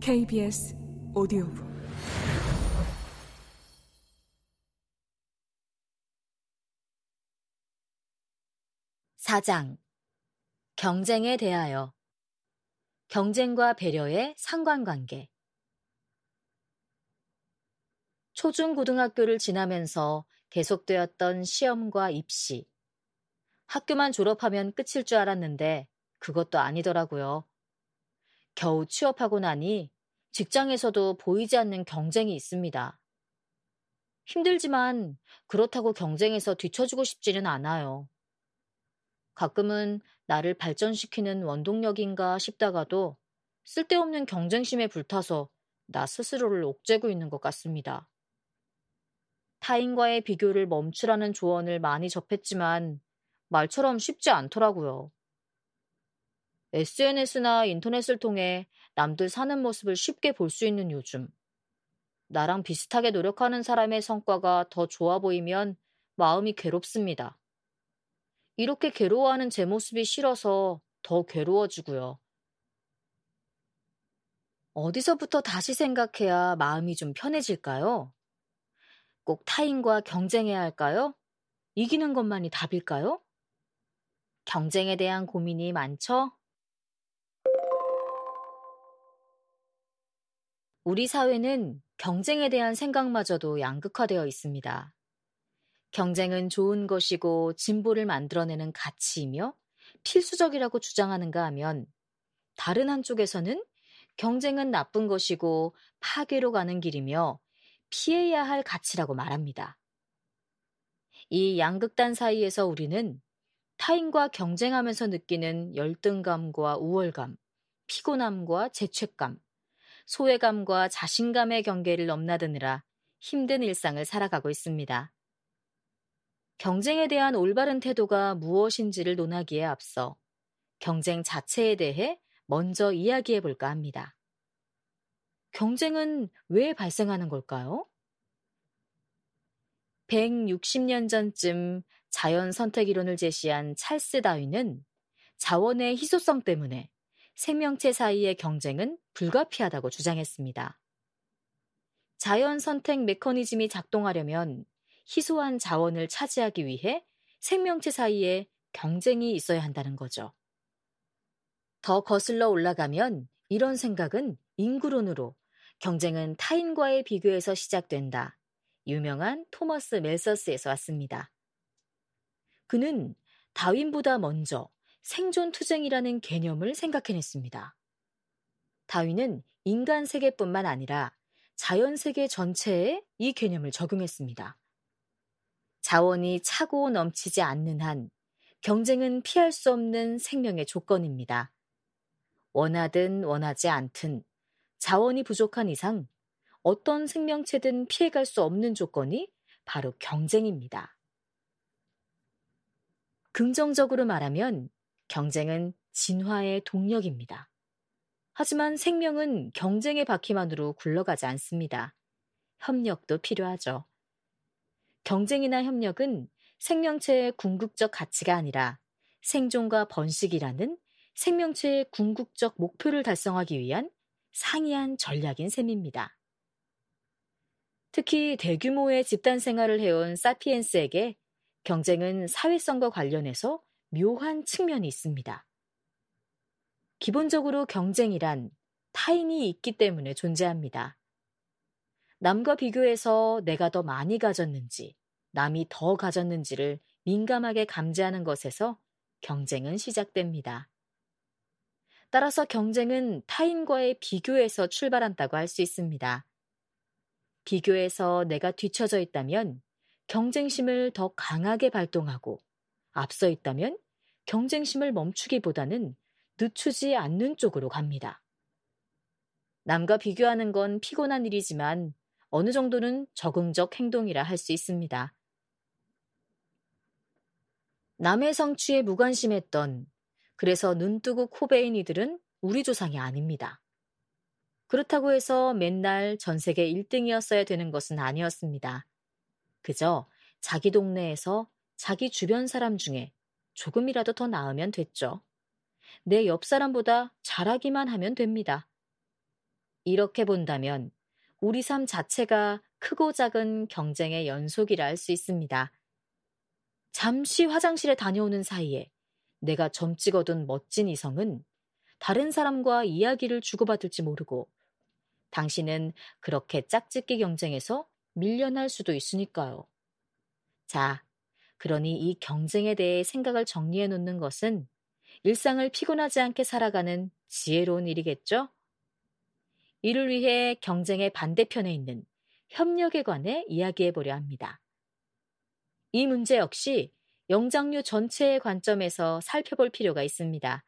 KBS 오디오북 사장 경쟁에 대하여 경쟁과 배려의 상관관계 초중고등학교를 지나면서 계속되었던 시험과 입시. 학교만 졸업하면 끝일 줄 알았는데 그것도 아니더라고요. 겨우 취업하고 나니 직장에서도 보이지 않는 경쟁이 있습니다. 힘들지만 그렇다고 경쟁에서 뒤처지고 싶지는 않아요. 가끔은 나를 발전시키는 원동력인가 싶다가도 쓸데없는 경쟁심에 불타서 나 스스로를 옥죄고 있는 것 같습니다. 타인과의 비교를 멈추라는 조언을 많이 접했지만 말처럼 쉽지 않더라고요. SNS나 인터넷을 통해 남들 사는 모습을 쉽게 볼 수 있는 요즘. 나랑 비슷하게 노력하는 사람의 성과가 더 좋아 보이면 마음이 괴롭습니다. 이렇게 괴로워하는 제 모습이 싫어서 더 괴로워지고요. 어디서부터 다시 생각해야 마음이 좀 편해질까요? 꼭 타인과 경쟁해야 할까요? 이기는 것만이 답일까요? 경쟁에 대한 고민이 많죠? 우리 사회는 경쟁에 대한 생각마저도 양극화되어 있습니다. 경쟁은 좋은 것이고 진보를 만들어내는 가치이며 필수적이라고 주장하는가 하면 다른 한쪽에서는 경쟁은 나쁜 것이고 파괴로 가는 길이며 피해야 할 가치라고 말합니다. 이 양극단 사이에서 우리는 타인과 경쟁하면서 느끼는 열등감과 우월감, 피곤함과 죄책감, 소외감과 자신감의 경계를 넘나드느라 힘든 일상을 살아가고 있습니다. 경쟁에 대한 올바른 태도가 무엇인지를 논하기에 앞서 경쟁 자체에 대해 먼저 이야기해 볼까 합니다. 경쟁은 왜 발생하는 걸까요? 160년 전쯤 자연 선택 이론을 제시한 찰스 다윈은 자원의 희소성 때문에 생명체 사이의 경쟁은 불가피하다고 주장했습니다. 자연 선택 메커니즘이 작동하려면 희소한 자원을 차지하기 위해 생명체 사이에 경쟁이 있어야 한다는 거죠. 더 거슬러 올라가면 이런 생각은 인구론으로 경쟁은 타인과의 비교에서 시작된다. 유명한 토머스 멜서스에서 왔습니다. 그는 다윈보다 먼저 생존 투쟁이라는 개념을 생각해냈습니다. 다윈은 인간 세계뿐만 아니라 자연 세계 전체에 이 개념을 적용했습니다. 자원이 차고 넘치지 않는 한 경쟁은 피할 수 없는 생명의 조건입니다. 원하든 원하지 않든 자원이 부족한 이상 어떤 생명체든 피해갈 수 없는 조건이 바로 경쟁입니다. 긍정적으로 말하면 경쟁은 진화의 동력입니다. 하지만 생명은 경쟁의 바퀴만으로 굴러가지 않습니다. 협력도 필요하죠. 경쟁이나 협력은 생명체의 궁극적 가치가 아니라 생존과 번식이라는 생명체의 궁극적 목표를 달성하기 위한 상이한 전략인 셈입니다. 특히 대규모의 집단 생활을 해온 사피엔스에게 경쟁은 사회성과 관련해서 묘한 측면이 있습니다. 기본적으로 경쟁이란 타인이 있기 때문에 존재합니다. 남과 비교해서 내가 더 많이 가졌는지, 남이 더 가졌는지를 민감하게 감지하는 것에서 경쟁은 시작됩니다. 따라서 경쟁은 타인과의 비교에서 출발한다고 할 수 있습니다. 비교에서 내가 뒤처져 있다면 경쟁심을 더 강하게 발동하고 앞서 있다면 경쟁심을 멈추기보다는 늦추지 않는 쪽으로 갑니다. 남과 비교하는 건 피곤한 일이지만 어느 정도는 적응적 행동이라 할 수 있습니다. 남의 성취에 무관심했던 그래서 눈뜨고 코베인 이들은 우리 조상이 아닙니다. 그렇다고 해서 맨날 전 세계 1등이었어야 되는 것은 아니었습니다. 그저 자기 동네에서 자기 주변 사람 중에 조금이라도 더 나으면 됐죠. 내 옆 사람보다 잘하기만 하면 됩니다. 이렇게 본다면 우리 삶 자체가 크고 작은 경쟁의 연속이라 할 수 있습니다. 잠시 화장실에 다녀오는 사이에 내가 점 찍어둔 멋진 이성은 다른 사람과 이야기를 주고받을지 모르고 당신은 그렇게 짝짓기 경쟁에서 밀려날 수도 있으니까요. 자, 그러니 이 경쟁에 대해 생각을 정리해 놓는 것은 일상을 피곤하지 않게 살아가는 지혜로운 일이겠죠? 이를 위해 경쟁의 반대편에 있는 협력에 관해 이야기해 보려 합니다. 이 문제 역시 영장류 전체의 관점에서 살펴볼 필요가 있습니다.